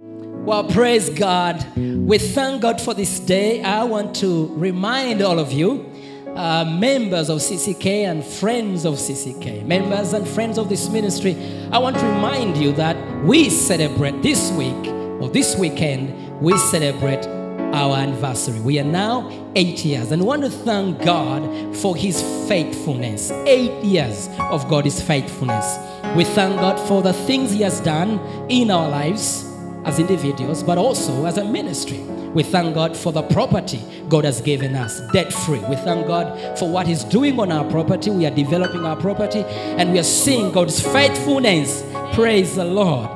Well, praise God. We thank God for this day. I want to remind all of you, uh, members of CCK and friends of CCK, members and friends of this ministry, I want to remind you that we celebrate this week or this weekend, we celebrate our anniversary. We are now eight years and we want to thank God for His faithfulness. Eight years of God's faithfulness. We thank God for the things He has done in our lives as individuals, but also as a ministry. We thank God for the property God has given us, debt free. We thank God for what He's doing on our property. We are developing our property and we are seeing God's faithfulness. Praise the Lord.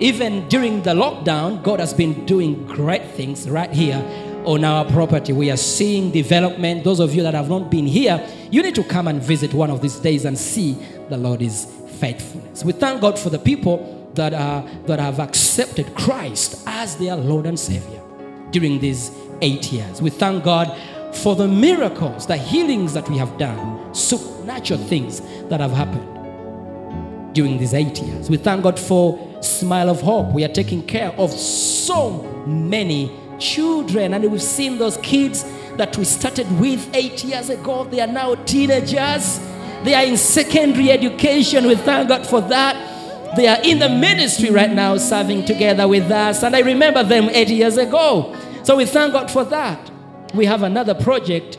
Even during the lockdown, God has been doing great things right here on our property. We are seeing development. Those of you that have not been here, you need to come and visit one of these days and see the Lord's faithfulness. We thank God for the people that, are, that have accepted Christ as their Lord and Savior during these eight years. We thank God for the miracles, the healings that we have done, supernatural things that have happened during these eight years. We thank God for Smile of Hope. We are taking care of so many children, and we've seen those kids that we started with eight years ago. They are now teenagers. They are in secondary education. We thank God for that. They are in the ministry right now, serving together with us. And I remember them eight years ago. So we thank God for that. We have another project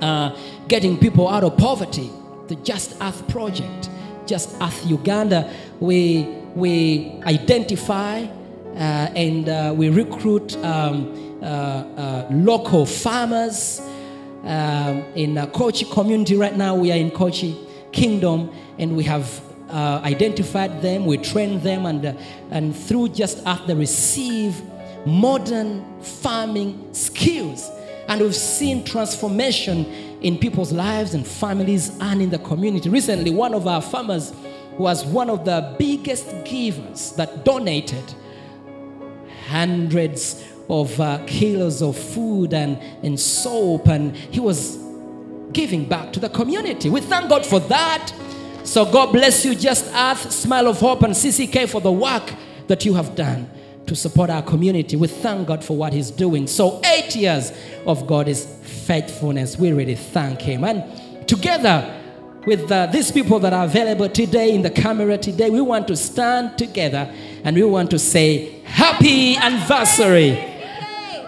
uh, getting people out of poverty, the Just Earth Project. Just Earth Uganda. We, we identify uh, and uh, we recruit um, uh, uh, local farmers um, in Kochi community right now. We are in Kochi Kingdom and we have uh, identified them, we trained them, and, uh, and through just after receive modern farming skills. And we've seen transformation in people's lives and families and in the community. Recently, one of our farmers was one of the biggest givers that donated hundreds of uh, kilos of food and, and soap, and he was giving back to the community. We thank God for that. So God bless you, Just Earth, Smile of Hope, and CCK for the work that you have done to support our community. We thank God for what He's doing. So, eight years of God's faithfulness. We really thank Him. And together with uh, these people that are available today in the camera today, we want to stand together and we want to say, Happy anniversary.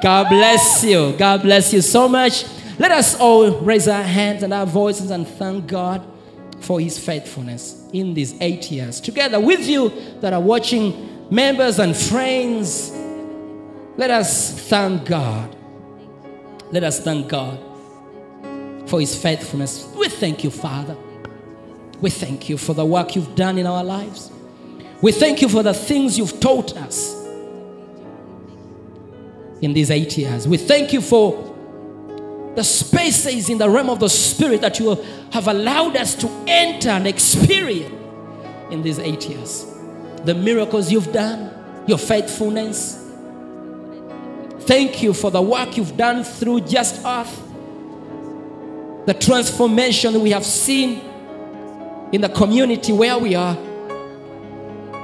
God bless you. God bless you so much. Let us all raise our hands and our voices and thank God for his faithfulness in these eight years. Together with you that are watching, members and friends, let us thank God. Let us thank God for his faithfulness. We thank you, Father. We thank you for the work you've done in our lives. We thank you for the things you've taught us in these eight years. We thank you for the spaces in the realm of the spirit that you have allowed us to enter and experience in these eight years. The miracles you've done, your faithfulness. Thank you for the work you've done through Just Earth, the transformation we have seen in the community where we are.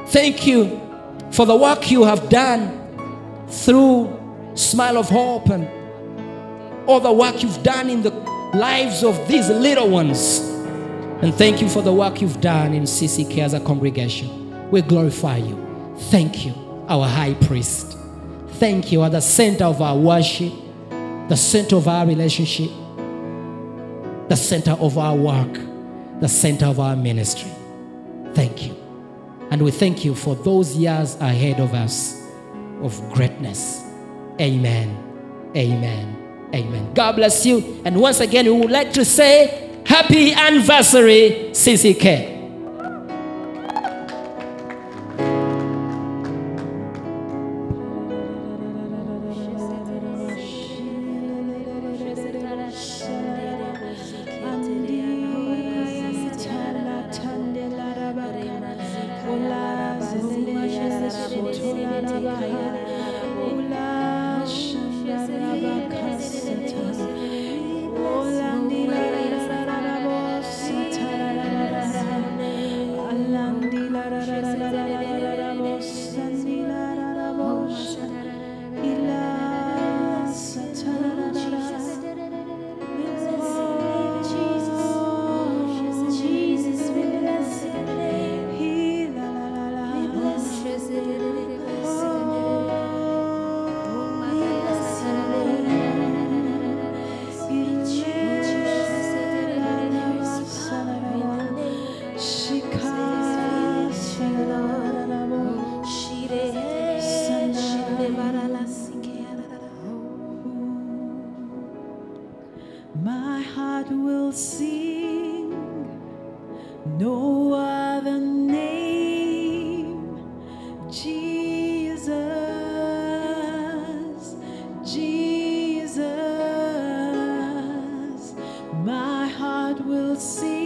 Thank you for the work you have done through Smile of Hope and all the work you've done in the lives of these little ones. And thank you for the work you've done in CCK as a congregation. We glorify you. Thank you, our high priest. Thank you at the center of our worship, the center of our relationship, the center of our work, the center of our ministry. Thank you. And we thank you for those years ahead of us of greatness. Amen. Amen. Amen. God bless you. And once again, we would like to say happy anniversary, CCK. Heart will sing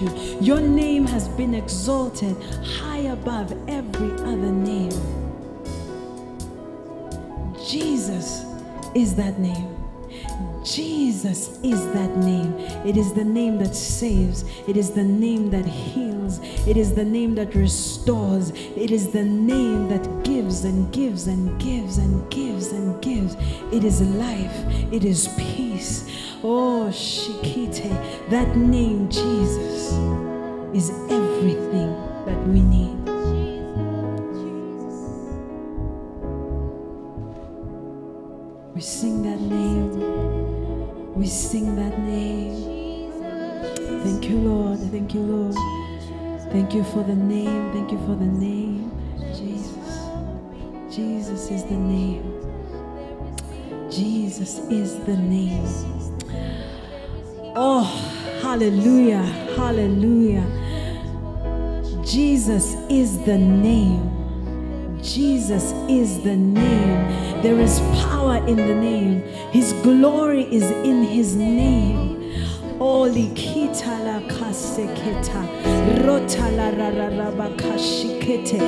you. Your name has been exalted high above every other name. Jesus is that name. Jesus is that name. It is the name that saves. It is the name that heals. It is the name that restores. It is the name that gives and gives and gives and gives and gives. It is life. It is peace. Oh, Shikite, that name, Jesus, is everything that we need. We sing that name. We sing that name. Thank you, Lord. Thank you, Lord. Thank you for the name. Thank you for the name. Jesus. Jesus is the name. Jesus is the name. Oh, hallelujah. Hallelujah. Jesus is the name. Jesus is the name. There is power in the name. His glory is in his name. Oli kita la kaseketa, rota la rararabakashikete,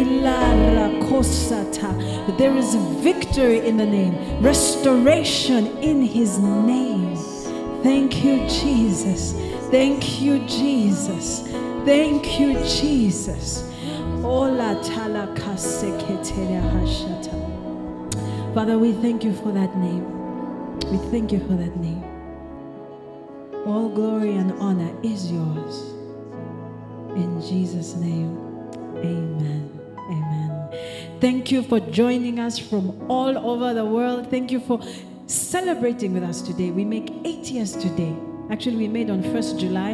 ilara kosata. There is victory in the name, restoration in his name. Thank you, Jesus. Thank you, Jesus. Thank you, Jesus. Father, we thank you for that name. We thank you for that name. All glory and honor is yours. In Jesus' name, amen. Amen. Thank you for joining us from all over the world. Thank you for celebrating with us today. We make eight years today. Actually, we made on 1st July,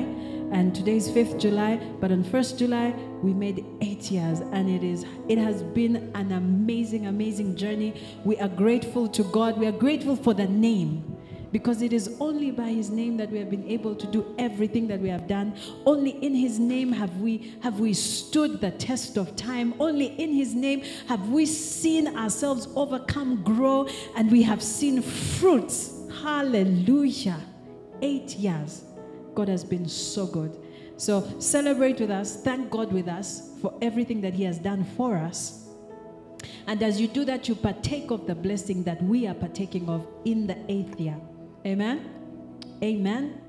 and today is 5th July, but on 1st July, we made eight years, and it is it has been an amazing, amazing journey. We are grateful to God. We are grateful for the name because it is only by his name that we have been able to do everything that we have done. Only in his name have we have we stood the test of time. Only in his name have we seen ourselves overcome grow and we have seen fruits. Hallelujah. 8 years god has been so good. So celebrate with us. Thank god with us for everything that he has done for us. And as you do that, you partake of the blessing that we are partaking of in the eighth year. Amen. Amen.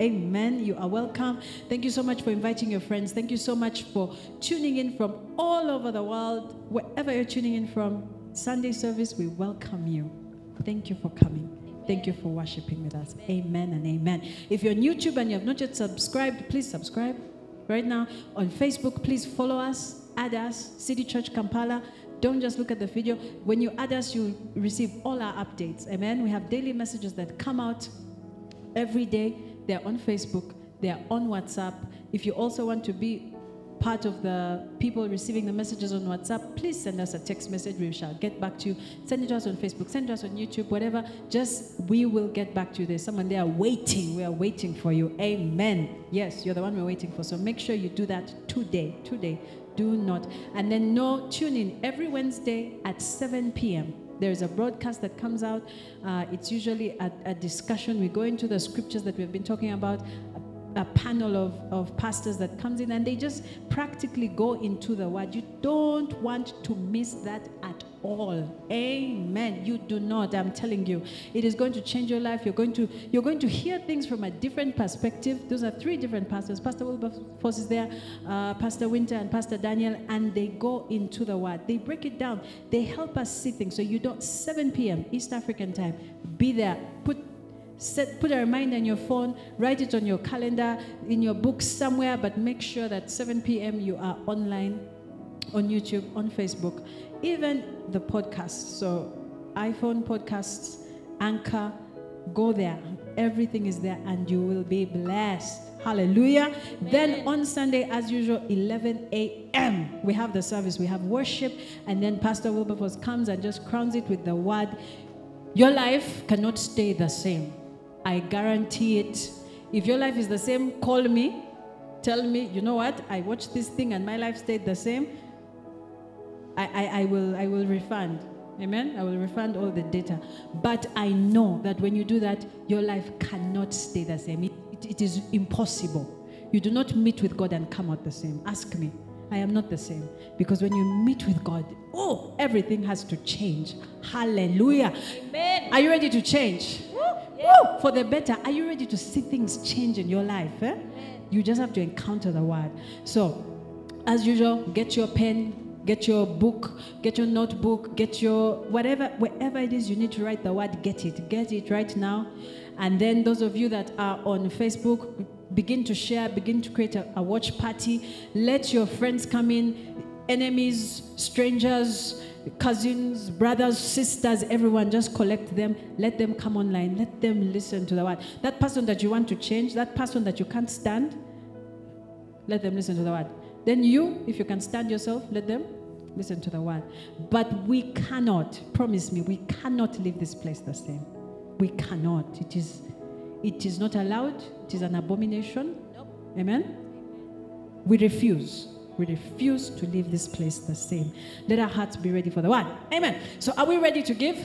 Amen. You are welcome. Thank you so much for inviting your friends. Thank you so much for tuning in from all over the world. Wherever you're tuning in from, Sunday service, we welcome you. Thank you for coming. Thank you for worshiping with us. Amen and amen. If you're on YouTube and you have not yet subscribed, please subscribe right now. On Facebook, please follow us, add us, City Church Kampala. Don't just look at the video. When you add us, you receive all our updates. Amen. We have daily messages that come out every day. They're on Facebook, they're on WhatsApp. If you also want to be part of the people receiving the messages on WhatsApp, please send us a text message. We shall get back to you. Send it to us on Facebook, send it to us on YouTube, whatever. Just we will get back to you. There's someone there waiting. We are waiting for you. Amen. Yes, you're the one we're waiting for. So make sure you do that today. Today. Do not. And then no, tune in every Wednesday at 7 p.m. There's a broadcast that comes out. Uh, it's usually a, a discussion. We go into the scriptures that we've been talking about, a, a panel of, of pastors that comes in, and they just practically go into the word. You don't want to miss that at all. Amen. You do not. I'm telling you, it is going to change your life. You're going to you're going to hear things from a different perspective. Those are three different pastors. Pastor Wilberforce is there, uh, Pastor Winter, and Pastor Daniel, and they go into the word. They break it down. They help us see things. So you don't. 7 p.m. East African time. Be there. Put Set, put a reminder on your phone, write it on your calendar, in your book somewhere, but make sure that 7 p.m. you are online on YouTube, on Facebook, even the podcasts. So, iPhone podcasts, Anchor, go there. Everything is there and you will be blessed. Hallelujah. Then on Sunday, as usual, 11 a.m., we have the service, we have worship, and then Pastor Wilberforce comes and just crowns it with the word. Your life cannot stay the same. I guarantee it. If your life is the same, call me. Tell me, you know what? I watched this thing and my life stayed the same. I, I, I will I will refund. Amen. I will refund all the data. But I know that when you do that, your life cannot stay the same. It, it, it is impossible. You do not meet with God and come out the same. Ask me. I am not the same. Because when you meet with God, oh, everything has to change. Hallelujah. Amen. Are you ready to change? Woo! For the better. Are you ready to see things change in your life? Eh? You just have to encounter the word. So, as usual, get your pen, get your book, get your notebook, get your whatever, wherever it is you need to write the word, get it. Get it right now. And then those of you that are on Facebook, begin to share, begin to create a, a watch party. Let your friends come in, enemies, strangers, cousins, brothers, sisters, everyone, just collect them. Let them come online. Let them listen to the word. That person that you want to change, that person that you can't stand, let them listen to the word. Then you, if you can stand yourself, let them listen to the word. But we cannot, promise me, we cannot leave this place the same. We cannot. It is it is not allowed. It is an abomination. Amen. We refuse. We refuse to leave this place the same. Let our hearts be ready for the word. Amen. So are we ready to give?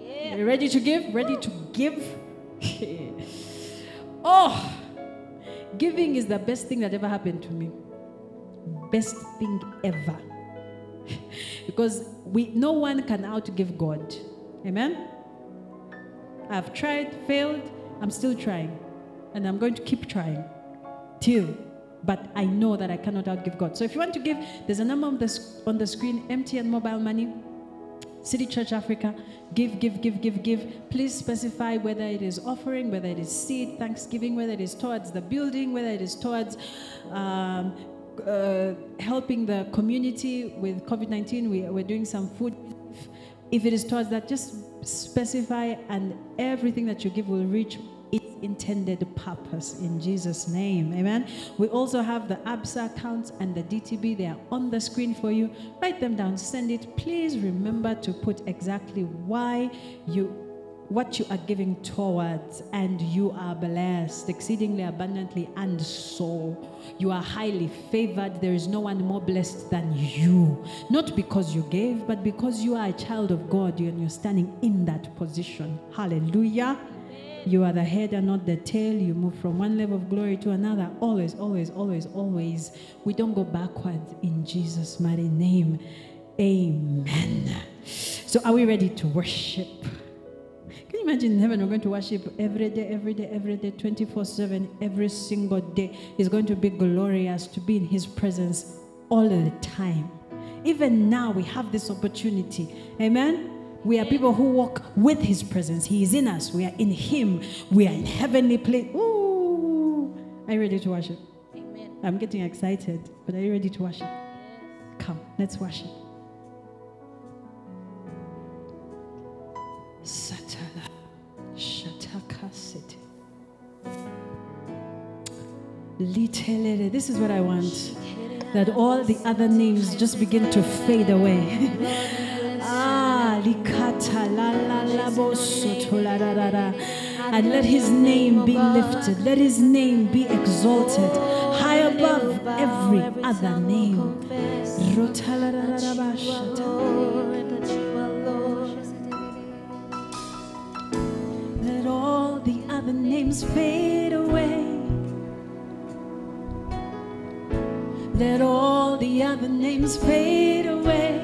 Yeah. Ready to give? Ready to give? oh, giving is the best thing that ever happened to me. Best thing ever. because we no one can outgive God. Amen. I've tried, failed, I'm still trying. And I'm going to keep trying till but I know that I cannot outgive God. So if you want to give, there's a number on the, on the screen, MTN mobile money, City Church Africa. Give, give, give, give, give. Please specify whether it is offering, whether it is seed, thanksgiving, whether it is towards the building, whether it is towards um, uh, helping the community with COVID 19. We, we're doing some food. If it is towards that, just specify, and everything that you give will reach its intended purpose in Jesus' name. Amen. We also have the ABSA accounts and the DTB. They are on the screen for you. Write them down, send it. Please remember to put exactly why you what you are giving towards, and you are blessed exceedingly abundantly, and so you are highly favored. There is no one more blessed than you. Not because you gave, but because you are a child of God and you're standing in that position. Hallelujah. You are the head and not the tail. You move from one level of glory to another. Always, always, always, always. We don't go backwards in Jesus' mighty name. Amen. So, are we ready to worship? You imagine in heaven we're going to worship every day, every day, every day, 24 7, every single day? It's going to be glorious to be in His presence all the time. Even now, we have this opportunity. Amen. We are people who walk with His presence. He is in us. We are in Him. We are in heavenly place. Ooh. Are you ready to worship? Amen. I'm getting excited, but are you ready to worship? Come, let's worship. Satala Shataka City. Litelere. This is what I want. That all the other names just begin to fade away. ah, likata la la. And let his name be lifted. Let his name be exalted high above every other name. The names fade away. Let all the other names fade away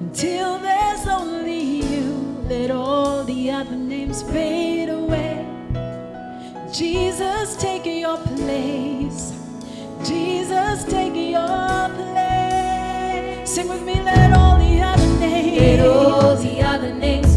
until there's only you. Let all the other names fade away. Jesus, take your place. Jesus, take your place. Sing with me, let all the other names. Let all the other names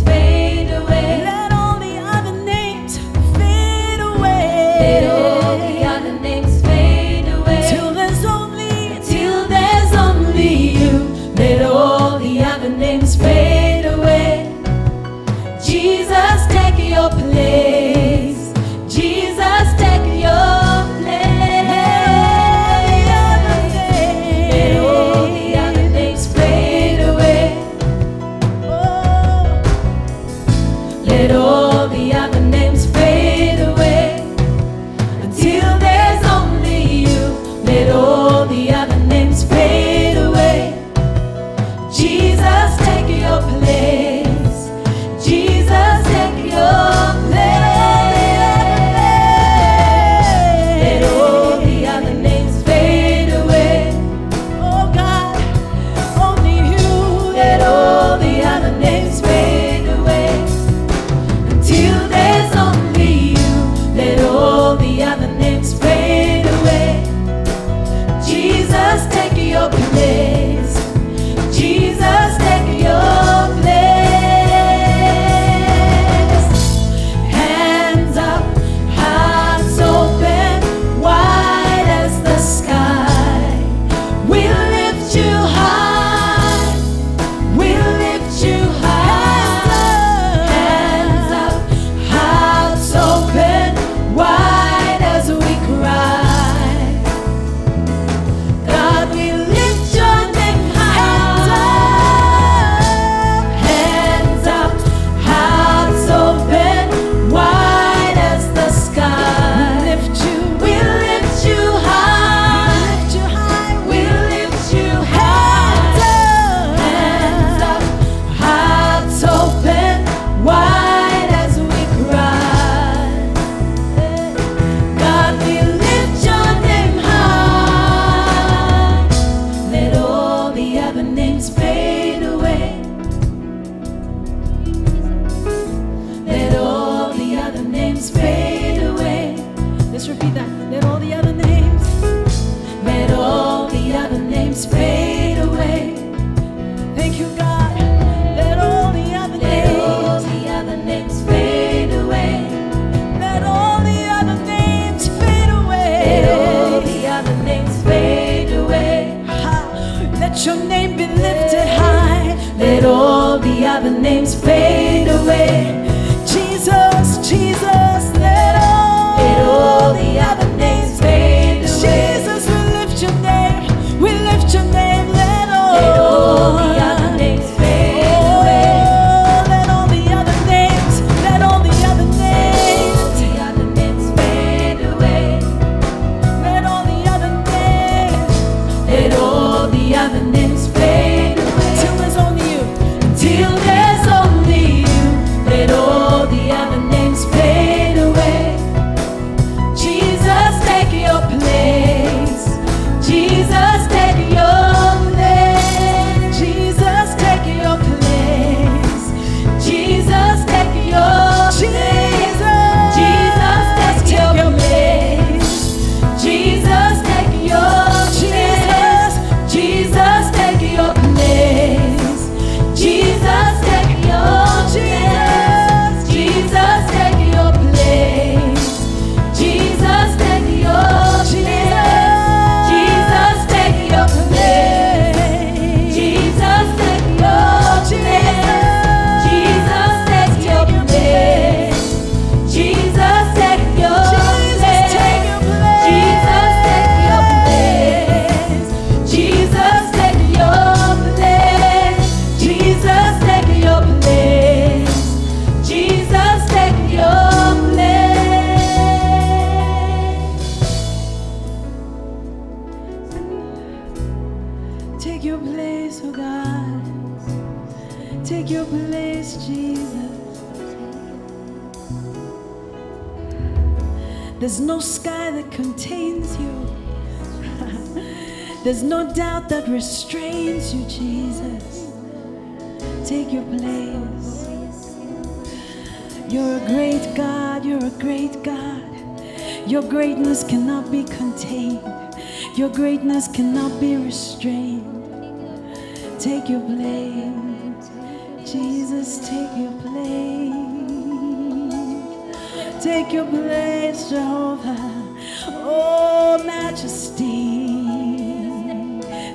Take your place, Jehovah, oh majesty.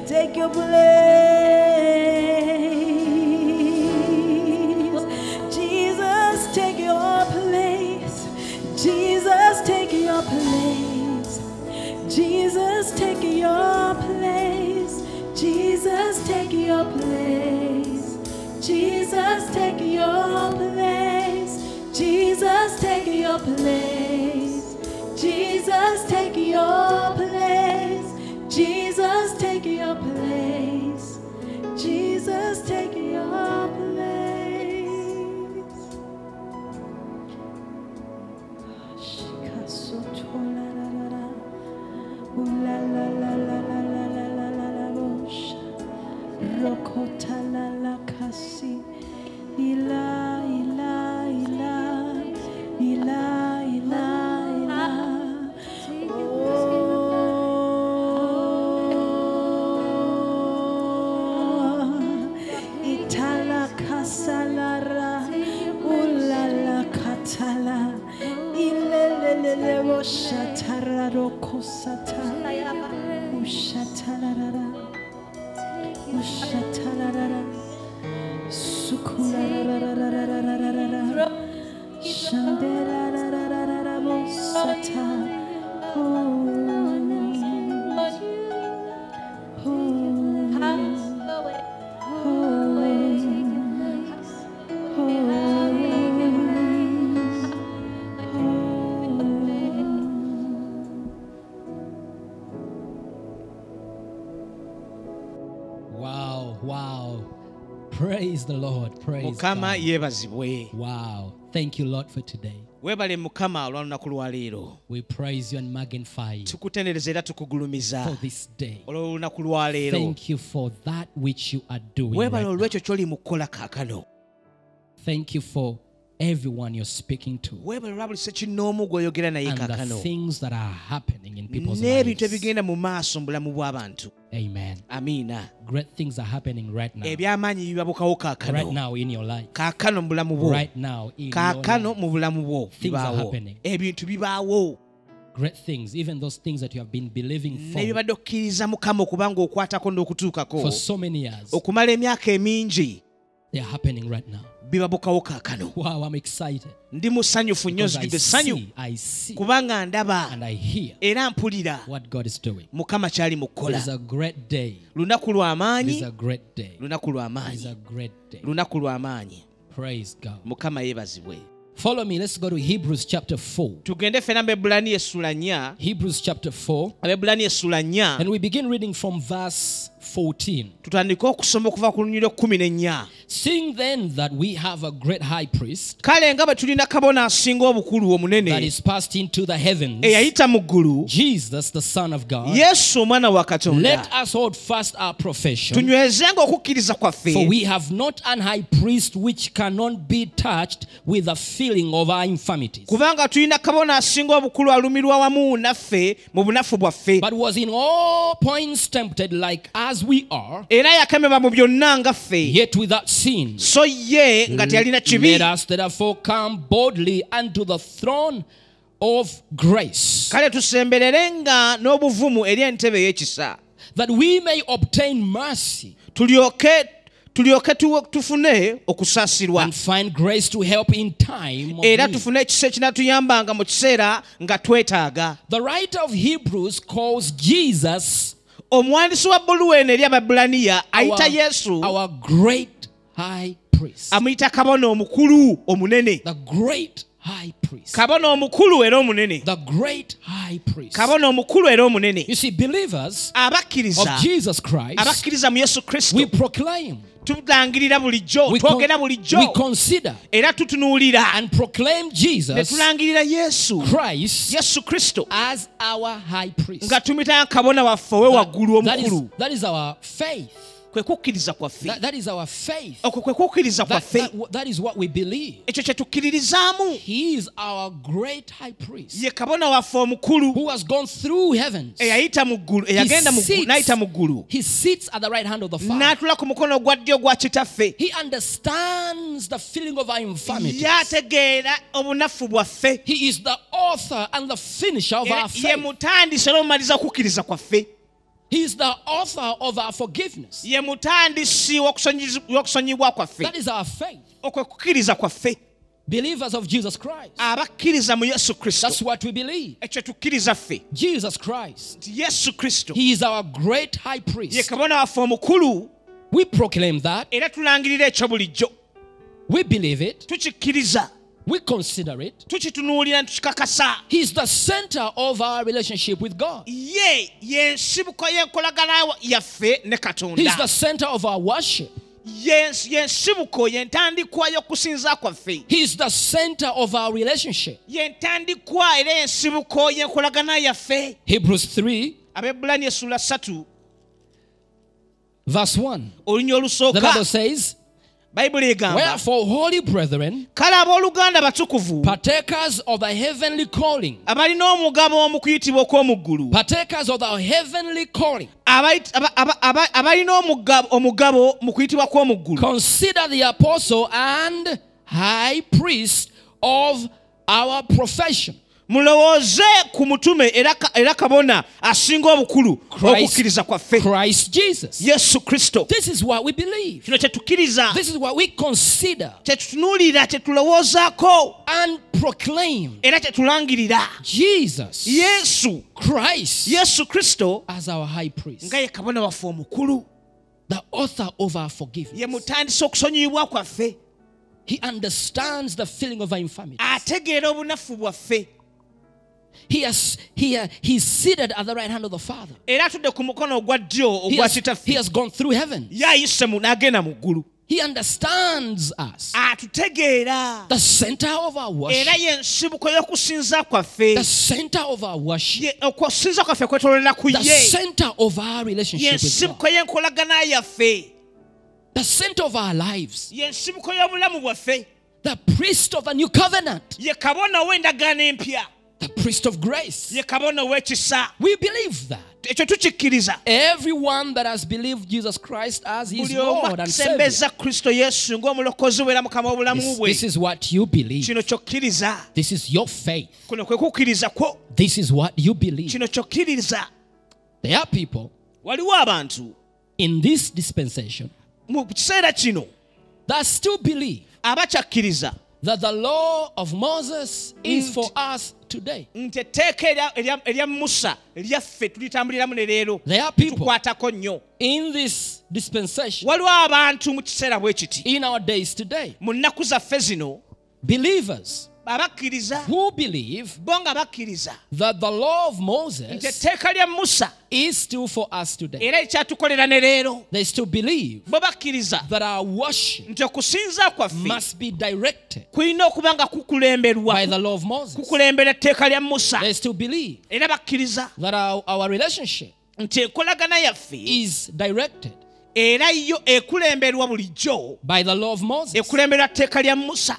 Take your place. Jesus, take your place. Jesus, take your place. Jesus, take your place. Jesus, take your place. place. the Lord. Praise God. Wow. Thank you, Lord, for today. We praise you and magnify you for this day. Thank you for that which you are doing. Thank you for everyone you're speaking to buli gw'oyogera naye and the things that are happening in people's n'ebintu lives. ebigenda mu maaso mu bulamu bw'abantu Amen. Amina. Great things are happening right now. ebyamaanyi bibabukawo Right now in your life. kaakano mu bulamu bwo Right now in kaakano mu bulamu bwo Things are happening. ebintu bibaawo Great things, even those things that you have been believing for for so many years. okumala emyaka emingi They are happening right now. Bibabukawo kaakano Wow, I'm excited. ndi musanyufu nnyo Because I nzijudde essanyu see, I see kubanga ndaba and I hear era mpulira what God is doing. mukama kyali mu It kukola is a great day. lunaku It is lw'amaanyi a great day. lunaku It is lw'amaanyi a great day. lunaku lw'amaanyi Praise God. mukama yeebazibwe Follow me. Let's go to Hebrews chapter 4. tugende ffena mu ebulani essula nnya Hebrews chapter 4. abebulani essula nnya And we begin reading from verse 14. tutandike okusoma okuva ku lunyiro kkumi n'ennya Seeing then that we have a great high priest kale nga bwe tulina kabona asinga obukulu that is passed into the heavens, eyayita mu ggulu Jesus, the Son of God, yesu omwana wa katonda let us hold fast our profession. tunywezenga okukkiriza For we have not an high priest which cannot be touched with the feeling of our infirmities, kubanga tulina kabona asinga obukulu alumirwa wamu naffe mu bunafu bwaffe but was in all points tempted like as we are, era yakemebwa mu byonna nga ffe. yet without sin. so ye nga teyalina kibi. Let us therefore come boldly unto the throne of grace, kale tusembererenga n'obuvumu eri entebe ey'ekisa that we may obtain mercy tulyoke tulyoke tu- tufune okusaasirwa and find grace to help in time of era need. tufune ekisa ekinaatuyambanga mu kiseera nga twetaaga. The writer of Hebrews calls Jesus omuwandiisi wa bbuluwa eno eri ababulaniya ayita yesu. amuyita kabona omukulu omunene The great high priest. kabona omukulu era omunene. The great high priest. kabona omukulu era omunene. You see, believers abakkiriza. of Jesus Christ, abakkiriza mu yesu we kristo proclaim, tulangirira bulijjo twogera bulijjo. consider era tutunuulira. and proclaim ne tulangirira yesu. Christ yesu kristo. as our high priest. nga tumuyita kabona waffe owe waggulu omukulu kwe kukkiriza kwaffe ekyo kye tukkiririzaamu. Ye kabona waffe omukulu. eyayita muggulu eyagenda n'ayita mu ggulu. N'atula ku mukono ogwa ddyo gwa kitaffe. Obunafu bwaffe. Ye mutandisi era omumaliza okukkiriza kwaffe. He is the author of our forgiveness. ye mutandisi w'okusonyibwa kwaffe That is our faith. okwe kukkiriza kwaffe Believers of Jesus Christ. abakkiriza mu yesu kristo That's what we believe. ekyo tukkiriza ffe Jesus Christ. nti yesu kristo He is our great high ye priest. kabona waffe omukulu We proclaim that. era tulangirira ekyo bulijjo We believe it. tukikkiriza We consider it. tukitunuulira He is the center of our relationship with God. ye yensibuko y'enkolagana yaffe ne He is the center of our worship. Ye- yensibuko yentandikwa y'okusinza kwaffe He is the center of our relationship. yentandikwa era yensibuko y'enkolagana yaffe Hebrews 3, abebulani essula ssatu verse 1. The Bible says, bayibuli egamba. Wherefore, holy brethren, kale abooluganda batukuvu partakers of the heavenly calling, abalina omugabo omu kuyitibwa okw'omu ggulu partakers of the heavenly calling, Abayit- aba- aba- aba- abalina omugabo- omugabo mu kuyitibwa kw'omu ggulu consider the apostle and high priest of our profession, mulowooze ku mutume era ka- era kabona asinga obukulu okukkiriza kwaffe. Christ Jesus. yesu kristo. This is what we believe. kino kye tukkiriza. This is what we consider. Kye tutunuulira kye tulowoozaako. And proclaim era kye tulangirira. Jesus yesu. Christ yesu kristo as our high priest, nga ye kabona waffe omukulu. The author of our forgiveness. ye mutandisa okusonyiyibwa kwaffe. He understands the feeling of our infirmity. ategeera obunafu bwaffe He has he uh, he's seated at the right hand of the Father. era atudde ku mukono ogwa ddyo He ogwa has, he kitaffe has gone through heaven. ye ayise mu n'agenda mu ggulu He understands us. atutegeera The center of our era worship. yensibuko y'okusinza kwaffe The center of our worship. Ye- okusinza kwaffe kwetololera ku The ye center of our relationship with God. y'enkolagana yaffe The center of our lives. yensibuko y'obulamu bwaffe The priest of the new covenant. ye kabona ow'endagaano empya The priest of grace. ye kabona ow'ekisa We believe that. Everyone that has believed Jesus Christ as his Lord and Savior. akusembeza kristo yesu ng'omulokozi we era mukama w'obulamu This, this is what you believe. This is your faith. kuno kwe kukkiriza kwo This is what you believe. There are people in this dispensation mu kiseera kino that still believe that the law of Moses is for us today. nti etteeka erya- musa lyaffe tulitambuliramu ne leero There are people nnyo in this dispensation, waliwo abantu mu kiseera bwe kiti in our days today, mu nnaku zaffe zino believers abakkiriza who believe bo bakkiriza that the law of nti Moses etteeka lya musa is still for us today. era ekyatukolera ne leero They still believe bo bakkiriza that our worship nti okusinza kwaffe must be directed kulina okuba nga kukulemberwa by the law of Moses. kukulembera etteeka lya musa They still believe era bakkiriza that our, our relationship nti enkolagana yaffe is directed era yo ekulemberwa bulijjo by the law of Moses. ekulemberwa tteeka lya musa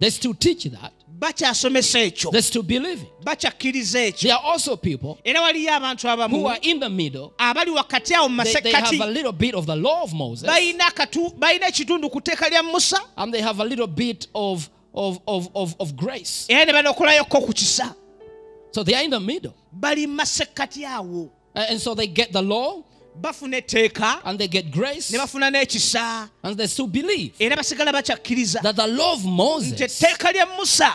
They still teach that. bakyasomesa ekyo They still believe it. bakyakkiriza ekyo There are also people era waliyo abantu who abamu are in the middle. abali wakati awo mu They, they have a little bit of the law of Moses balina ekitundu ku tteeka lya musa and they have a little bit of, of, of, of, of grace. era ne banokolayokko ku kisa So they are in the middle. bali mu masekkati awo Uh, And so they get the law bafuna etteeka and they get grace. ne bafuna n'ekisa. And they still believe era basigala bakyakkiriza that the law of nti Moses etteeka lya musa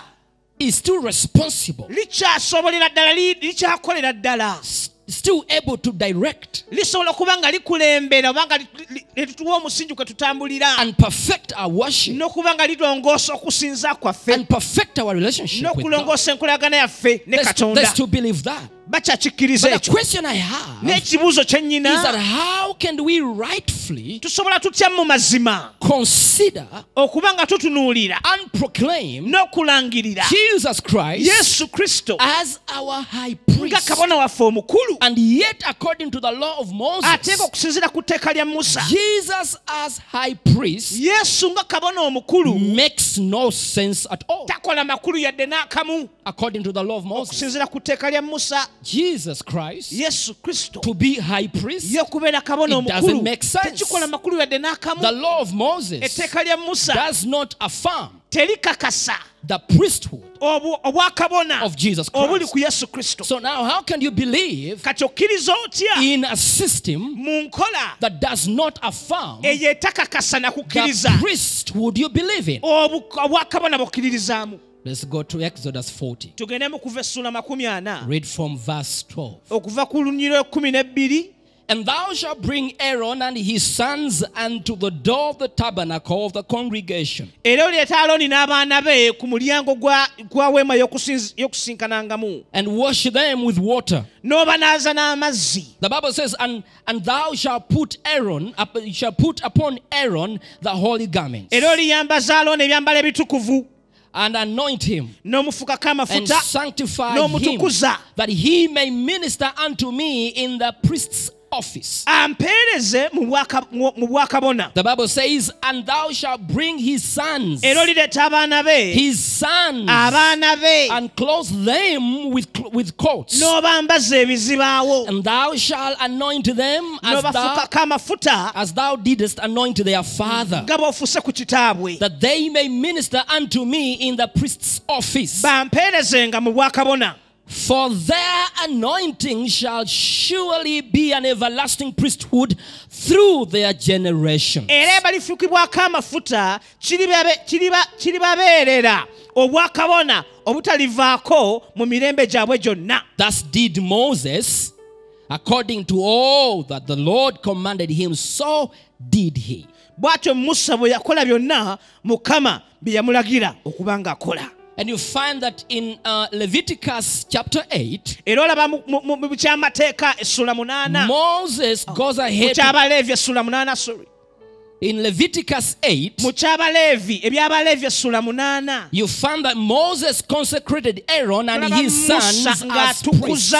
is still responsible, likyasobolera ddala li- likyakolera ddala. still able to direct lisobola okuba nga likulembera oba nga li- li- lituwa omusingi kwe tutambulira. and perfect our worship n'okuba nga lirongoosa okusinza kwaffe. and perfect our relationship n'okulongoosa enkolagana yaffe ne They, st- they katonda. still believe that. bakyakikkiriza n'ekibuuzo kyennyina tusobola tutya mu mazima? okuba nga tutunuulira n'okulangirira yesu kristo nga kabona waffe omukulu. Ate ng'okusinziira ku tteeka lya musa. Yesu nga kabona omukulu. takola makulu yadde n'akamu. Okusinziira ku tteeka lya musa. Jesus Christ yesu kristo. to be high priest ye okubeera kabona It doesn't omukulu make sense. tekikola makulu yadde the law of Moses etteeka lya musa. does not affirm terikakasa the priesthood obu- obwakabona of Jesus obuli ku yesu kristo. So now how can you believe kati okkiriza otya in a system mu nkola that does not affirm eyo etakakasa na kukkiriza the priesthood you believe in? Obu- obwakabona bukkiririzaamu let's go to Exodus 40 tugende mu kuva essula makumi ana. Read from verse 12 okuva ku lunyiro ekumi n'ebbiri. And thou shalt bring Aaron and his sons unto the door of the tabernacle of the congregation. era oleeta alooni n'abaana be ku mulyango gwa gwa weema y'okusinkanangamu. And wash them with water. n'obanaaza n'amazzi. The Bible says, and, and thou shalt put Aaron, shall put upon Aaron the holy garments, era oliyambaza alooni ebyambalo ebitukuvu and anoint him, n'omufukako and amafuta sanctify him, n'omutukuza. that he may minister unto me in the priest's office. ampeereze mu bwaka- mu mu bwakabona. The Bible says, and thou shalt bring his sons, era olireeta abaana be. His sons, abaana be. And clothe them with, with coats. n'obambaza ebizibaawo. And thou shalt anoint them as thou, as thou didst anoint their father, nga bw'ofuuse ku kitaabwe. that they may minister unto me in the priest's office. bampeerezenga mu bwakabona For their anointing shall surely be an everlasting priesthood through their generation. era balifukibwako amafuta kiribabe- kiriba- kiribabeerera obwakabona obutalivaako mu mirembe gyabwe gyonna Thus did Moses, according to all that the Lord commanded him, so did he. bw'atyo musa bwe yakola byonna mukama bye yamulagira okuba ng'akola And you find that in uh, Leviticus chapter 8, era olaba mu- essula munaana Moses goes ahead essula munaana sorry. in Leviticus 8. ebyabaleevi essula munaana You find that Moses consecrated Aaron and his sons as priests,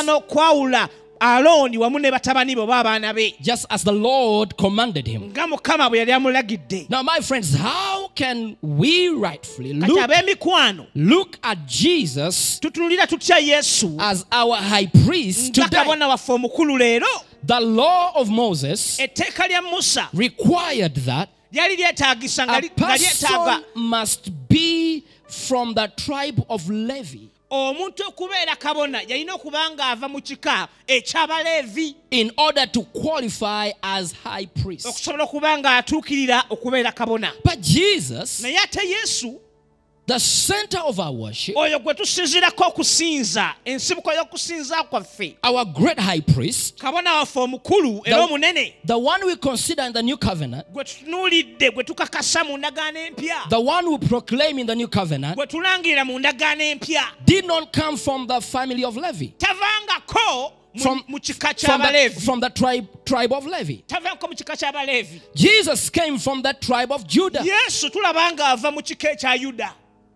alooni wamu ne batabani be oba abaana be. Just as the Lord commanded him. nga mukama bwe yali amulagidde. Now, my friends, how can we rightfully look, ab'emikwano look at Jesus tutunulira tutya yesu? as our high priest nga kabona waffe omukulu leero The law of Moses etteeka lya musa required that lyali lyetaagisa nga a lyetaaga person must be from the tribe of Levi omuntu okubeera kabona yalina okuba ng'ava mu kika eky'abaleevi in order to qualify as high priest. okusobola okuba ng'atuukirira okubeera kabona But Jesus, naye ate yesu the center of our worship, oyo gwe okusinza ensibuko y'okusinza kwaffe. Our great high priest, kabona waffe omukulu era The- omunene the one we consider in the new covenant, gwe tutunuulidde gwe tukakasa mu ndagaano empya. the one we proclaim in the new covenant, gwe tulangirira mu ndagaano empya. did not come from the family of Levi, tavangako from, from, the, from the tribe, tribe of Levi. tavangako mu kika ky'abaleevi Jesus came from the tribe of Judah.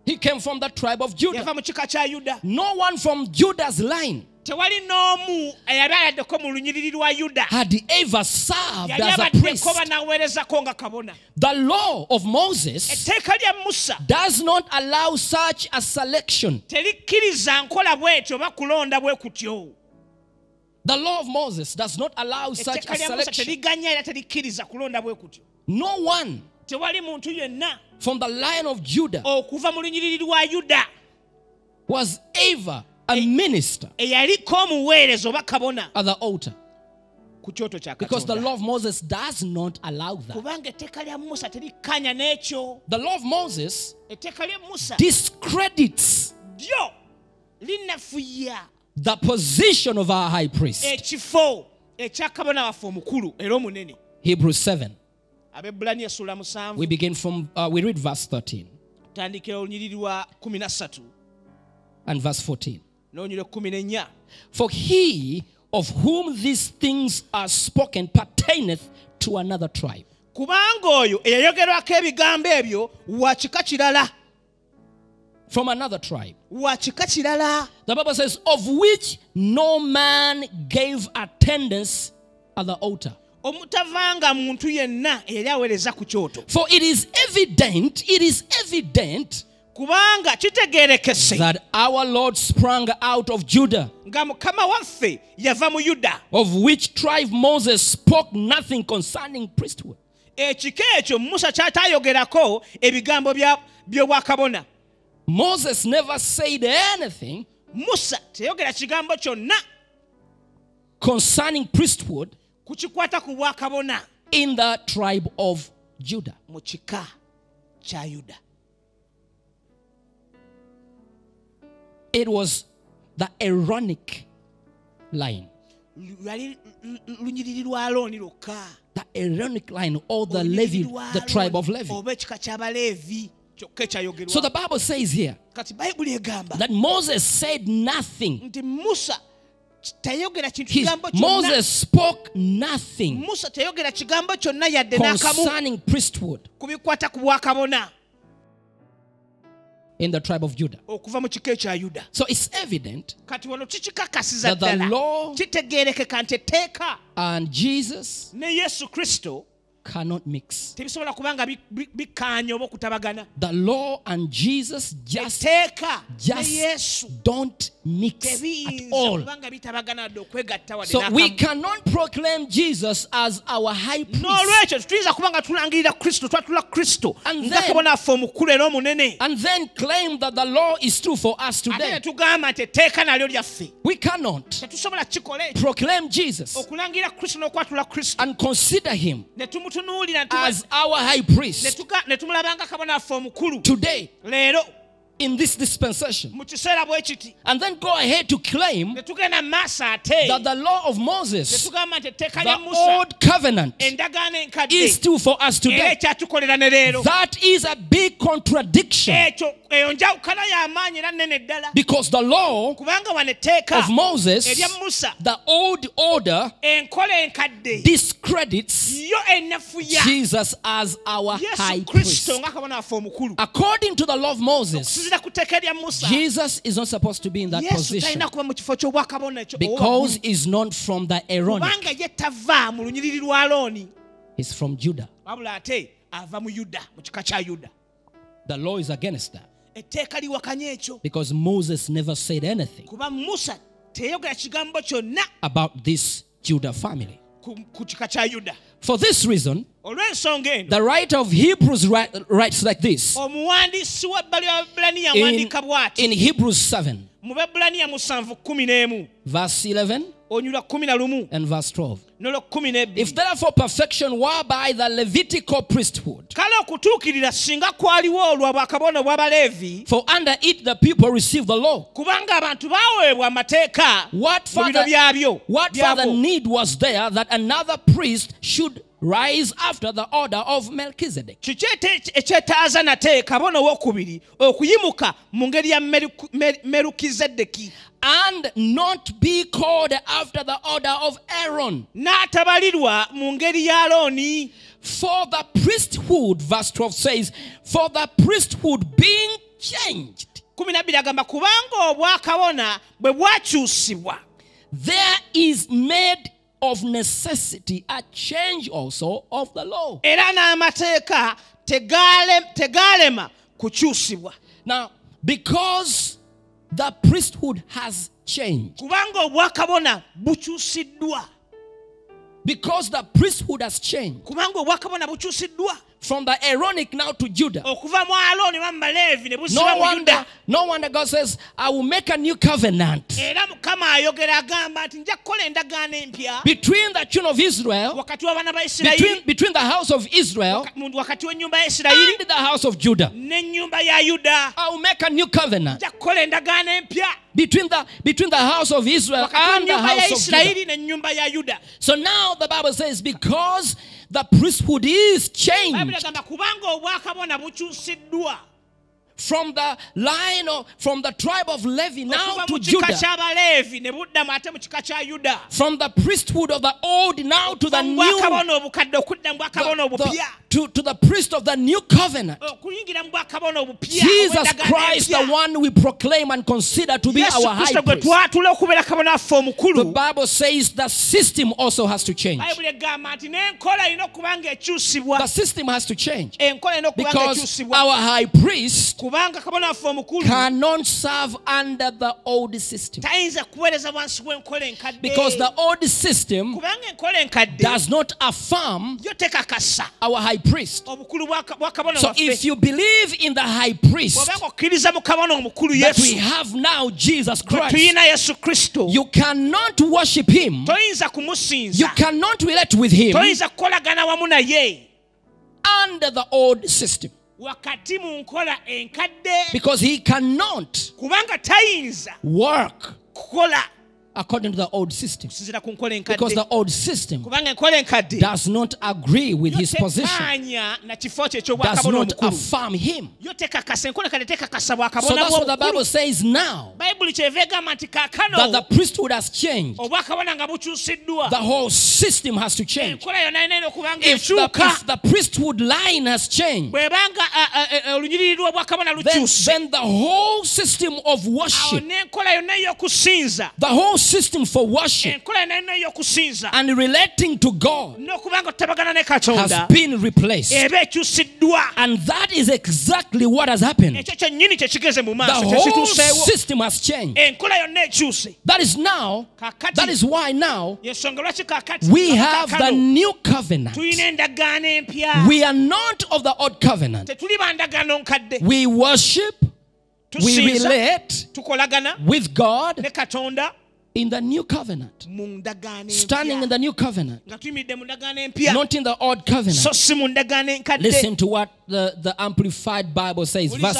Yesu tulaba ng'ava mu kika ekya yuda He came from the tribe of Judah. yava mu kika kya yuda No one from Judah's line tewali n'omu eyali ayaddeko mu lunyiriri lwa yuda had ever served yali as a priest. abaddeko nga kabona The law of Moses etteeka lya musa does not allow such a selection. terikkiriza nkola bwetyo oba kulonda bwe kutyo The law of Moses does not allow such a selection. teriganya era terikkiriza kulonda bwe kutyo No one tewali muntu yenna from the line of Judah okuva mu lunyiriri lwa yuda was ever a minister eyaliko omuweereza oba kabona at the altar ku kyoto kya because the law of Moses does not allow that. kubanga etteeka lya musa terikkanya n'ekyo The law of Moses etteeka lya musa discredits the position of our high priest. ekifo ekya kabona waffe omukulu era omunene Hebrews 7. Abebulani essuula musanvu We begin from, uh, we read verse 13 tutandikira olunyiriri lwa 13 and verse 14. For he of whom these things are spoken pertaineth to another tribe. kubanga oyo eyayogerwako ebigambo ebyo wa kika kirala From another tribe. The Bible says, of which no man gave attendance at the altar. Omutavanga muntu yenna eyali aweereza ku kyoto. For it is evident, it is evident kubanga kitegeerekese that our Lord sprang out of Judah, nga mukama waffe yava mu yuda. of which tribe Moses spoke nothing concerning priesthood. ekika ekyo musa kyataayogerako ebigambo by'obwakabona Moses never said anything musa teyogera kigambo kyonna concerning priesthood ku kikwata ku bwakabona in the tribe of Judah. mu kika kya yuda It was the Aaronic line. lwali lu- lu- lunyiriri lwa alooni lwokka The Aaronic line or the Levi, the tribe of Alooni Levi. oba ekika ky'abaleevi kyokka ekyayogerwa So the Bible says here kati bayibuli egamba that Moses said nothing. nti musa His, Moses spoke nothing musa teyogera kigambo kyonna yadde concerning priesthood ku ku bwakabona in the tribe of Judah. okuva mu kika ekya yuda So it's evident kati wano kikikakasiza That the law- kitegeerekeka nti etteeka and Jesus cannot mix. tebisobola oba okutabagana. The law and Jesus just, etteeka just yesu. don't mix at all. kuba bitabagana wadde okwegatta wadde So we cannot proclaim Jesus as our high priest. N'olwekyo tetuyinza kuba nga tulangirira kristo twatula kristo. And nga then- kabona affe omukulu era omunene. And then claim that the law is true for us ate ne today. tugamba nti etteeka nalyo lyaffe We cannot tetusobola kikola ekyo. proclaim Jesus okulangirira kristo n'okwatula kristo. and consider him. Ne as our high priest ne tumulaba nga kabona affe omukulu today. leero in this dispensation. mu kiseera bwe kiti. And then go ahead to claim ne tugenda mu maaso ate. that the law of Moses, tugamba nti etteeka lya the old covenant, is still for us today. ekyatukolera ne leero. That is a big contradiction. Ekyo eyo njawukana y'amaanyi era nnene ddala. Because the law kubanga wano etteeka of Moses, the old order, discredits Jesus as our high priest. nga kabona waffe omukulu. According to the law of Moses, okusinzira ku tteeka erya musa. Jesus is not supposed to be in that position. talina kuba mu kifo ky'obwakabona ekyo because he's not from the Aaronic, kubanga ye tava mu lunyiriri lwa looni he's from Judah. wabula ate ava mu yuda mu kika kya yuda. The law is against that. Etteeka liwakanya ekyo. Because Moses never said anything kuba musa teyogera kigambo kyonna about this Judah family. ku ku kika kya yuda. For this reason, olw'ensonga eno the writer of Hebrews writes like this. omuwandiisi w'ebbali w'ababulaniya in, awandiika bw'ati? in Hebrews 7, mu babulaniya musanvu verse 11 onyulwa kkumi na lumu. and verse 12. n'olwa kkumi If therefore perfection were by the Levitical priesthood, kale okutuukirira singa kwaliwo olwa obw'abaleevi for under it the people received the law, kubanga abantu baaweebwa amateeka what mu bino further, what further byabo. need was there that another priest should rise after the order of Melchizedek? kiki ekyetaaza nate kabona owokubiri okuyimuka mu ngeri ya merukizedeki And not be called after the order of Aaron. n'atabalirwa mu ngeri ya For the priesthood, verse 12 says, for the priesthood being changed, 12 agamba kubanga obwakabona bwe bwakyusibwa there is made of necessity a change also of the law. era n'amateeka tegalema kukyusibwa. Now, because the priesthood has changed, kubanga obwakabona bukyusiddwa. because the priesthood has changed kubanga obwakabona bukyusiddwa from the Aaronic now to Judah. okuva mu ne busiba No mu wonder, yuda no wonder God says, I will make a new covenant era mukama ayogera agamba nti nja kukola endagaano empya between the children of Israel, wakati w'abaana ba between, isirayiri between the house of Israel mu- wakati w'ennyumba ya isirayiri and the house of Judah. n'ennyumba ya yuda I will make a new covenant nja kukola endagaano empya between the between the house of Israel wakati and the w'ennyumba ya house of Judah. isirayiri n'ennyumba ya yuda So now the Bible says, because the priesthood is bayibuli changed agamba kubanga obwakabona bukyusiddwa. From the line of from the tribe of Levi now okuva to mu kika Judah, ky'abaleevi ne buddamu ate mu kika kya yuda. From the priesthood of the old now to the Okuva mu new, bwakabona obukadde okudda mu bwakabona the- the- obupya to, to the priest of the new covenant. Oh, okuyingira mu bwakabona obupya Jesus Christ, the one we proclaim and consider to be our high priest. twatula okubeera kabona waffe The Bible says the system also has to change. bayibuli egamba nti n'enkola erina okuba nga ekyusibwa. The system has to change. Enkola erina okuba nga because our high priest kubanga kabona waffe cannot serve under the old system. tayinza kuweereza wansi w'enkola enkadde. Because the old system kubanga enkola enkadde does not affirm our high priest. obukulu bwa bwa kabona So if you believe in the high priest bw'obanga okkiriza mu kabona omukulu that we have now, Jesus Christ, tuyina yesu kristo you cannot worship him, you cannot relate with him toyinza kukolagana wamu naye. under the old system. Wakati mu nkola enkadde because he cannot kubanga tayinza work kukola according to the old system. Kusinzira ku nkola because enkadde the old system kubanga enkola enkadde does not agree with yo his position, tekaanya na kifo kye does ekyobwakabona not omukulu. affirm him. yo tekakasa enkola enkadde tekakasa So bwakabona that's what the Bible bwomukulu says now. Bayibuli kyeva egamba nti that the kaakano priesthood has changed. obwakabona nga bukyusiddwa. The whole system has to change. enkola yonna erina okuba nga If the, ekyuka. if the priesthood line has changed, bw'ebanga olunyiriri lw'obwakabona then, lukyuse. then the whole system of awo worship, n'enkola yonna ey'okusinza the whole system for worship enkola yonna yonna ey'okusinza and relating to God n'okuba nga otabagana ne has been replaced. And that is exactly what has happened. ekyo kyennyini kyekigeze mu The whole system has changed. enkola yonna ekyuse That is now, that is why now yensonga lwaki kaakati we have the new covenant. tulina endagaano empya We are not of the old covenant. tetuli ba ndagaano nkadde We worship, we relate with God in the new covenant, standing in the new covenant, nga tuyimiridde mu ndagaano empya. Not in the old covenant. so si mu ndagaano enkadde Listen to what the, the Amplified Bible says, verse,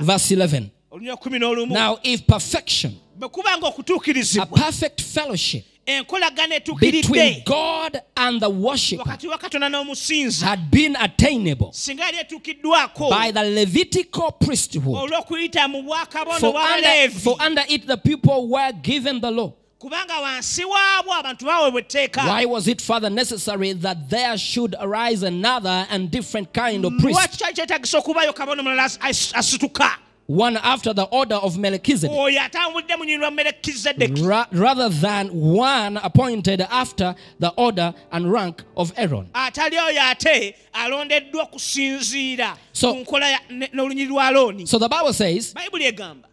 verse 11. olunya kumi n'olumu. Now, if perfection, bwe kuba nga a perfect fellowship enkolagana between etuukiridde God and the worshipper wakati wa katonda n'omusinza had been attainable singa yali etuukiddwako by the Levitical priesthood, olw'okuyita mu bwakabona for under, it the people were given the law. kubanga wansi waabwo abantu baweebwa etteeka Why was it further necessary that there should arise another and different kind of priest, lwaki kyali kyetagisa okubayo kabona omulala as- as- asituka one after the order of Melchizedek, oyo atambulidde mu nyini lwa melekizedeki ra- rather than one appointed after the order and rank of Aaron? atali oyo ate alondeddwa okusinziira So- ku nkola ya- ne- n'olunyiri lwa alooni So the Bible says,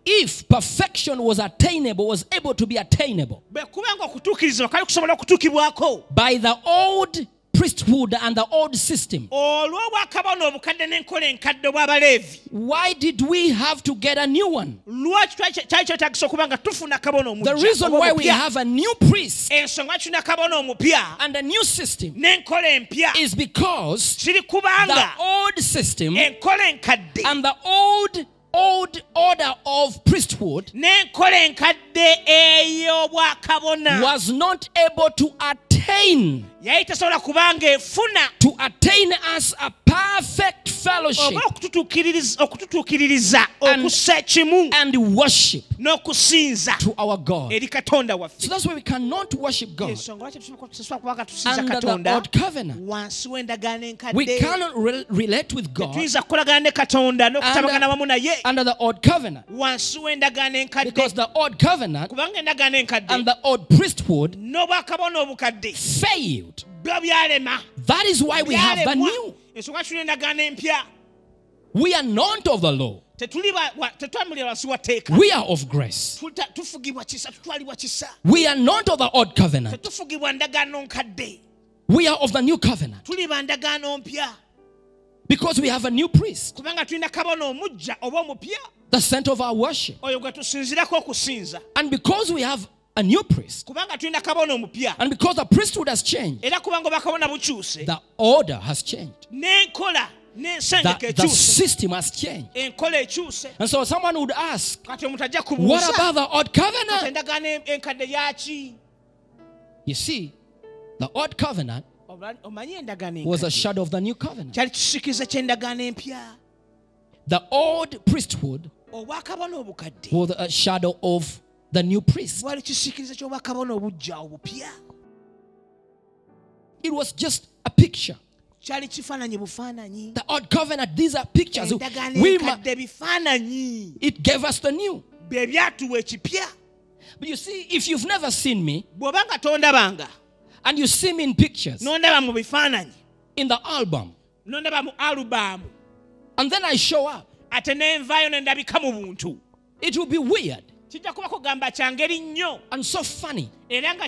if perfection was attainable, was able to be attainable bwe kuba nga okutuukirizibwa kali kusobola okutuukibwako by the old priesthood and the old system, olw'obwakabona obukadde n'enkola enkadde obw'abaleevi why did we have to get a new one? lwaki twali- kyali kyetagisa okuba nga tufuna kabona The reason why we have a new priest ensonga tulina kabona omupya. and a new system is because the old system and the old old order of priesthood n'enkola enkadde ey'obwakabona. was not able to attain yali tesobola kubanga efuna to attain us a perfect fellowship oba okututuukiririza- And- okussa ekimu and worship n'okusinza to our God. eri katonda So that's why we cannot worship God ensonga lwaki tusobola kubanga tusinza under the katonda old covenant. wansi w'endagaano We cannot relate with God tuyinza kukolagana ne katonda n'okutabagana wamu under, naye. under the old covenant. Wansi w'endagaano enkadde. Because the old covenant kubanga endagaano and the old priesthood n'obwakabona obukadde. failed. That is why we have the new. ensonga tulina endagaano empya We are not of the law. tetuli ba- wa- tetwamulira wansi wa teeka We are of grace. Tuta- tufugibwa kisa tutwalibwa kisa We are not of the old covenant. tetufugibwa ndagaano nkadde We are of the new covenant. Tuli ba ndagaano mpya because we have a new priest, kubanga tulina kabona omujja oba omupya the center of our worship. oyo gwe tusinzirako okusinza And because we have a new priest, kubanga tulina kabona omupya. And because the priesthood has changed, era kubanga obwakabona bukyuse. the order has changed, the, the system has changed. And so someone would ask, kati omuntu ajja What about the old covenant? endagaano en- enkadde yaki You see, the old covenant Obula- omanyi endagaano was a shadow of the new covenant. kyali kisikiza ky'endagaano empya. The old priesthood was a shadow of the new priest. bwali kisiikiriza ky'obwakabona obujja obupya It was just a picture. kyali kifaananyi bufaananyi The old covenant, these are pictures. We ma- it gave us the new. bye byatuwa ekipya But you see, if you've never seen me bw'oba nga tondabanga and you see me in pictures n'ondaba mu bifaananyi in the album, n'ondaba mu alubaamu and then I show up, ate nenvaayo ne ndabika mu buntu. it will be weird kijja kuba kugamba kya ngeri nnyo. And so funny. era nga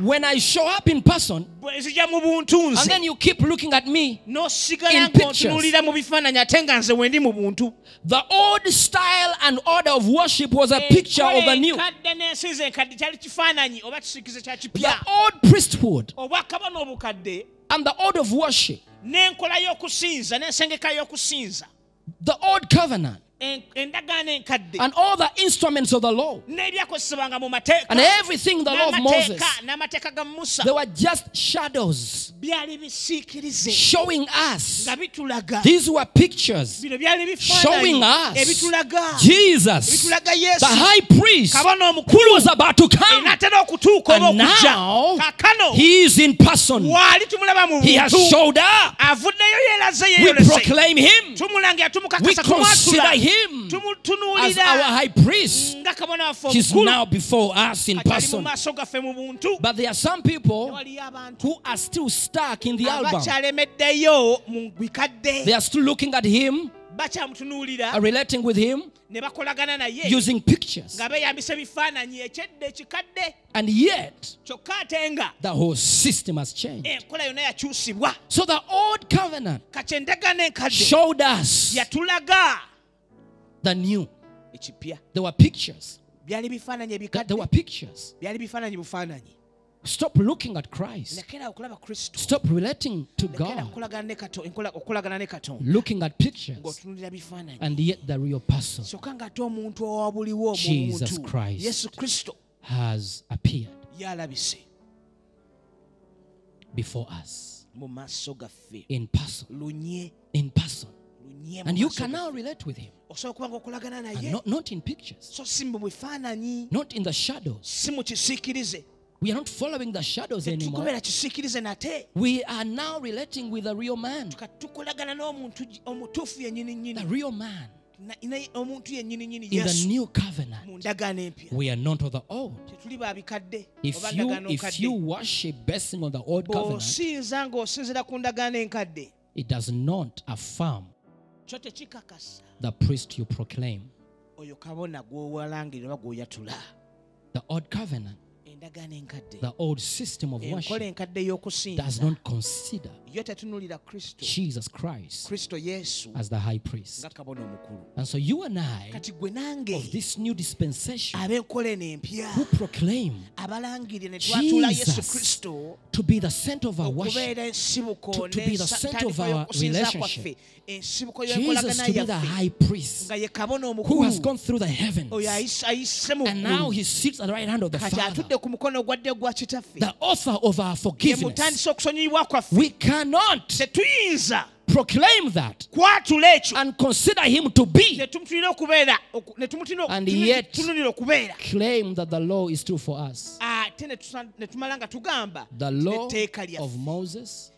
When I show up in person, bwe nzija mu buntu and then you keep looking at me, in ng'ontunuulira mu bifaananyi ate nga nze wendi mu buntu. The old style and order of worship was a picture of the new. enkadde n'ensinza enkadde kyali kifaananyi oba The old priesthood and the order of worship, n'enkola y'okusinza n'ensengeka y'okusinza. The old covenant, en- endagaano enkadde and all the instruments of the law, n'ebyakozesebwanga mu mateeka. And everything the law of Moses, n'amateeka n'amateeka ga musa. They were just shadows showing us. These were pictures showing us Jesus, the high priest, who was about to come. oba And now, He is in person. waali tumulaba mu He has showed up. We proclaim Him. We consider tumwatula Him as our high priest. nga kabona waffe He's now before us in person. maaso gaffe mu buntu But there are some people who are still stuck in the album. They are still looking at Him, are uh, relating with Him, ne bakolagana naye using pictures. nga beeyambisa ebifaananyi ekyedde ekikadde And yet, kyokka ate nga the whole system has changed. enkola yonna yakyusibwa So the old covenant kati endagaano enkadde showed us the new. ekipya There were pictures byali bifaananyi That there were pictures. byali bifaananyi bufaananyi Stop looking at Christ. lekera okulaba kristo Stop relating to God, okulagana ne Kato- enkola- okulagana ne katonda looking at pictures, and yet the real person kyokka ng'ate omuntu owabuliwo Jesus Christ. has appeared before us mu maaso gaffe in person. In person. And you can now relate with him. osobola okuba ng'okolagana And not, not in pictures, so si mu not in the shadows. si mu kisiikirize We are not following the shadows anymore. tetugoberera kisiikirize nate We are now relating with the real man. kati tukolagana n'omuntu j- omutuufu yennyini The real man. Na- na- omuntu yennyini nnyini In the new covenant. mu ndagaano empya We are not of the old. tetuli ba bikadde If you if you worship basing on the old covenant, bw'osinza ng'osinzira ku ndagaano enkadde it does not affirm the priest you proclaim. oyo kabona gw'owalangirira gw'oyatula The old covenant, the old system of worship does not consider yo tetunulira kristo Jesus Christ as the high priest. nga kabona omukulu And so you and I kati gwe nange of this new dispensation ab'enkola eno empya who proclaim abalangirira ne twatula yesu Jesus to be the center of our worship, to- to be the center of our relationship. Jesus to be the high priest nga ye kabona who has gone through the heavens. oyo ayise- ayise mu And now he sits at the right hand of the Father, mukono gwa gwa kitaffe the author of our forgiveness. mutandisa okusonyiyibwa kwaffe We cannot tetuyinza proclaim that and consider him to be, ne okubeera oku- ne tumutulira And yet- claim that the law is true for us. Ah, ate ne tusa- ne tumala nga tugamba The law of Moses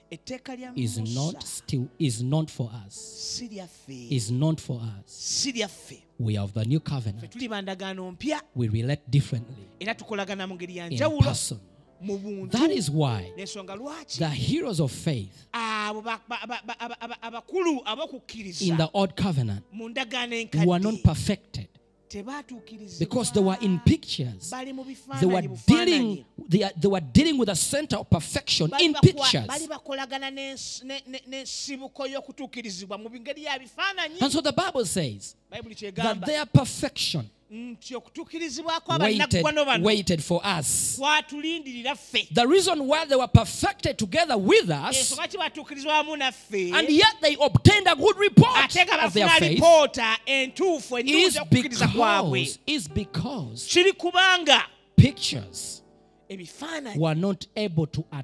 is not still is not for us. Is not for us. We are of the new covenant. tuli bandagaano mpya We relate differently era tukolagana mu ya in person. That is why the heroes of faith in the old covenant were not perfected because they were in pictures. They were dealing. They, they were dealing with a center of perfection in pictures. And so the Bible says that their perfection nti okutuukirizibwa kw'abanaggwano waited, bano for us. kwatulindirira ffe. The reason why they were perfected together with us, ensonga ki batuukirizibwa wamu naffe. and yet they obtained a good report ate nga of their bafuna faith, entuufu is okukkiriza kwabwe because, is because kiri kubanga pictures were not able to, uh,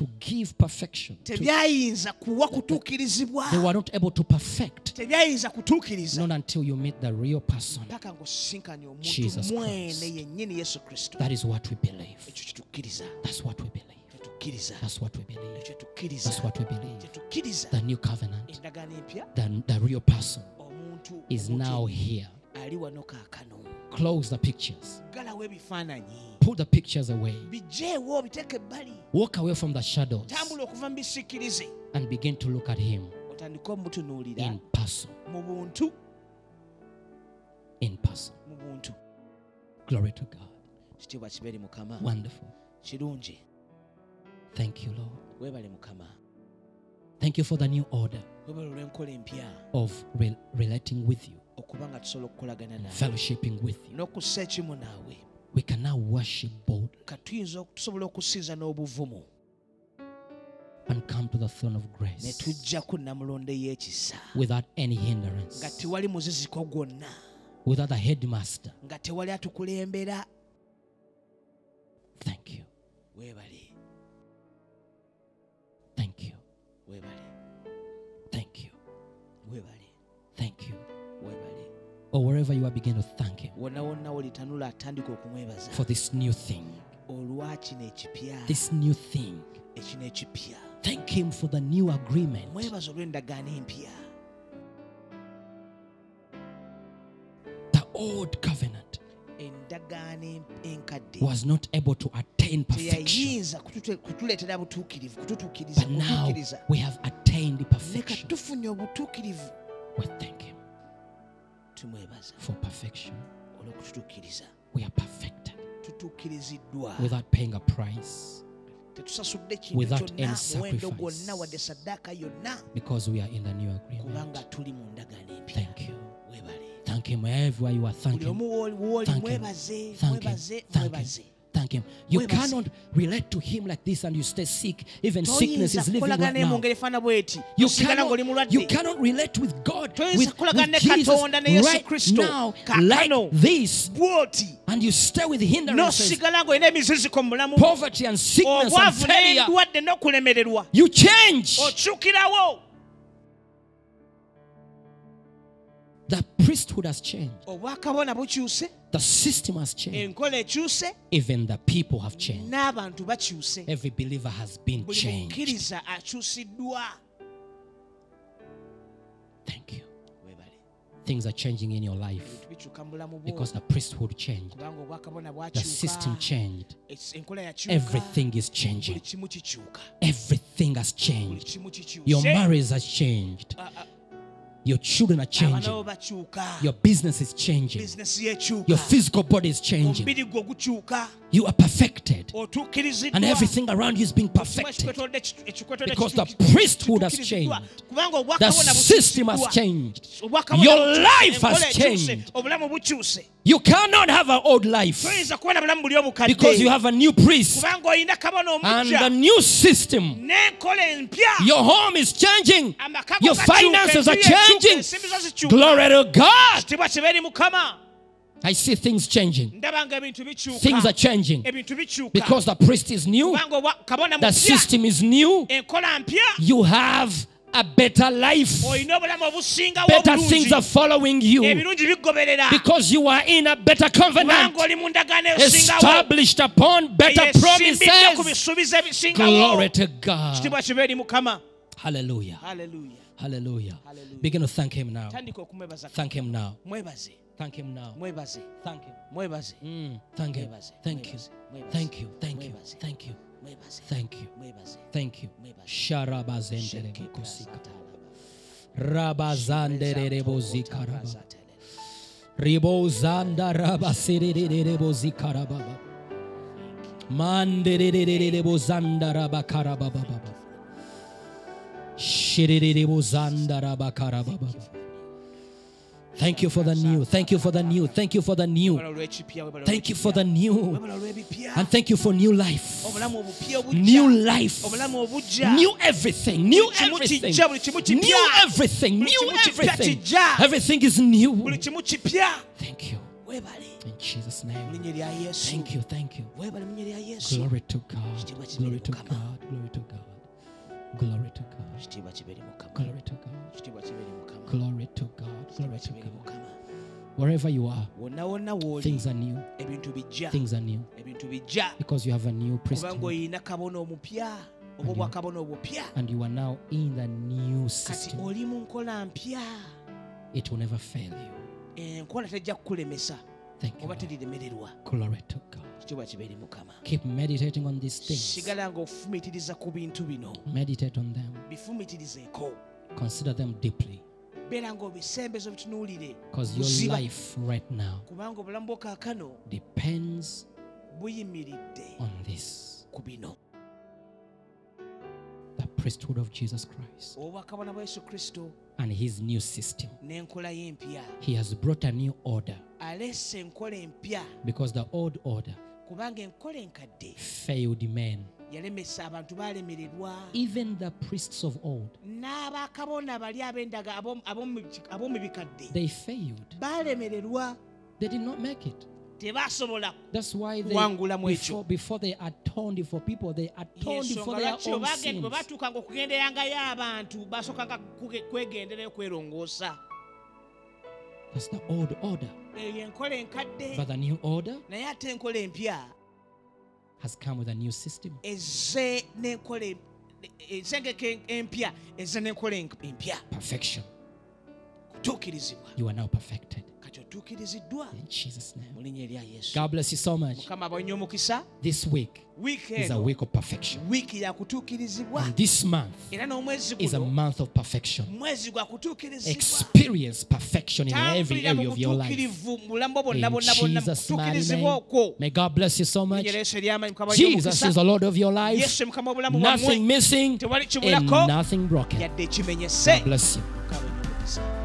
to give perfection. tebyayinza kuwa kutuukirizibwa they were not able to perfect. tebyayinza kutuukiriza Not until you meet the real person. paka ng'osisinkanye omuntu mwene yennyini yesu kristo That is what we believe. ekyo kitukkiriza That's what we believe. That's what we believe. That's what we believe. The new covenant, the, the real person is now here. Ali wano kaakano Close the pictures. Put the pictures away. bijeewo obiteeke ebbali Walk away from the shadows tambula okuva mu bisiikirize and begin to look at Him in person. In person. Glory to God. kitiibwa kibeere mukama Wonderful. Thank you, Lord. Thank you for the new order weebale olw'enkola empya of re- relating with you, okuba nga tusobola okukolagana nawe n'okussa ekimu naawe we can now worship boldly. And come to the throne of grace without any hindrance, without the headmaster. Thank you. Thank you. Thank you. Thank you. Or wherever you are, begin to thank Him wonna wonna wolitanula atandika okumwebaza for this new thing. olwa kino ekipya This new thing. Thank Him for the new agreement. mwebaza olw'endagaano empya The old covenant endagaano em- enkadde was not able to attain perfection. teyayinza kutute- kutuleetera butuukirivu kututuukiriza But now we have attained ne perfection. We thank Him tumwebaza for perfection. olw'okututuukiriza We are perfected tutuukiriziddwa without paying a price tetusasudde kintu Without kyonna any muwendo sacrifice. gwonna wadde saddaaka yonna because we are in the new kubanga agreement. tuli mu ndagaano empya Thank you. weebale Thank Him everywhere you are. Thank Him. Thank Him. Thank Him. Thank Him. You cannot relate to Him like this and you stay sick. Even sickness is living right now. ngeri efaana bweti. You cannot, you cannot relate with God, with, with Jesus right now, like this, and you stay with hindrances, n'osigala ng'olina emiziziko mu bulamu. Poverty and sickness and failure. You change. The priesthood has changed. The system has changed. Even the people have changed. Every believer has been changed. Thank you. Things are changing in your life ebintu bikyuka mu bulamu bwo because the priesthood changed. The system changed. es- enkola yakyuka Everything is changing. Everything has changed. Your marriage has changed. Your children are changing. Your business is changing. Your physical body is changing. omubiri gwo gukyuka You are perfected. And everything around you is being perfected. ekikwetolodde kitu- ekikwetolodde Because the priesthood has changed. The system has changed. Your life has changed. You cannot have an old life toyinza kubona bulamu buli obukadde because you have a new priest kubanga olina kabona and a new system. Your home is changing. Your finances are yekyuka, changing. ensimbi zo zikyuka. Glory to God. kitiibwa kibeeri mukama I see things changing. ndaba nga ebintu bikyuka Things are changing because the priest is new, kubanga obwa- kabona the system is new. You have a better life. olina obulamu obusingawo Better things are following you because you are in a better covenant kubanga oli mu ndagaano esingawo established upon better promises. Glory to God. Hallelujah. Hallelujah. Hallelujah. Hallelujah. Begin to thank Him now. Thank Him now. Thank Him now. mwebaze Thank Him. mwebaze Mm, Thank Him. Thank you. Thank you. Thank you. Thank you. Thank you. Thank you. Sharabazendere prasatalaba. Rabazandere bozika raba. Razatele. Ribozanda rabasirere bozika rababa. Manderere bozanda bozanda rabakarababa. Thank you for the new. Thank you for the new. Thank you for the new. Thank you for the new. And thank you for new life. New life. New everything. New everything. New everything. New everything. Everything is new. Thank you. In Jesus' name. Thank you. Thank you. Glory to God. Glory to God. Glory to God. Glory to God. Kitiibwa kibeere mukama Glory to God. kitiibwa kibeere mukama Glory to God. Glory kitiibwa to kibeere God. mukama Wherever you are, wonna wonna w'oli things are new. ebintu bijja Things are new ebintu bijja because you have a new kubanga priesthood olina kabona omupya oba obwakabona obupya and you are now in the new kati system. oli mu nkola mpya It will never fail you. enkola tejja kukulemesa Thank you. oba Lord. teriremererwa Glory to God. Kitiibwa kibeere mukama? Keep meditating on these things. sigala ng'ofumiitiriza ku bintu bino. Meditate on them. bifumiitirizeeko Consider them deeply. Beera ng'obisembezo bitunuulire. Because your life right now kubanga obulamu bwo kaakano depends buyimiridde on this. ku bino. The priesthood of Jesus Christ obwakabona bwa yesu kristo and his new system. n'enkola He has brought a new order. Aleese enkola empya. Because the old order kubanga enkola enkadde failed men. yalemesa abantu baalemererwa Even the priests of old, n'abakabona bali ab'endaga ab'omu- bikadde they failed. baalemererwa They did not make it. tebasobola That's why they, Kuwangula mu ekyo. before, before they atoned for people, they atoned for their own bwe sins. batuukanga okugenderangayo abantu basookanga kwegenderayo kwerongoosa That's the old order. Eh, eyo enkola enkadde But the new order naye ate enkola empya has come with a new system. ezze n'enkola ensengeka empya ezze n'enkola en- empya Perfection. You are now perfected. kati otuukiriziddwa In Jesus' name. mu linnya erya yesu God bless you so much. mukama abaonye omukisa This week is a week of perfection. wiiki ya kutuukirizibwa And this month era n'omwezi is a month of perfection. mwezi gwa kutuukirizibwa Experience perfection in every area of your life. mu bulamu bwo bwonna In bonna bonna mu Jesus' kutuukirizibwa name. okwo May God bless you so much. linnya yesu ery'amaanyi mukama abaonye Jesus is the Lord of your life. yesu mukama w'obulamu Nothing missing tewali and nothing broken. yadde ekimenyese God bless you. Mukama abaonye omukisa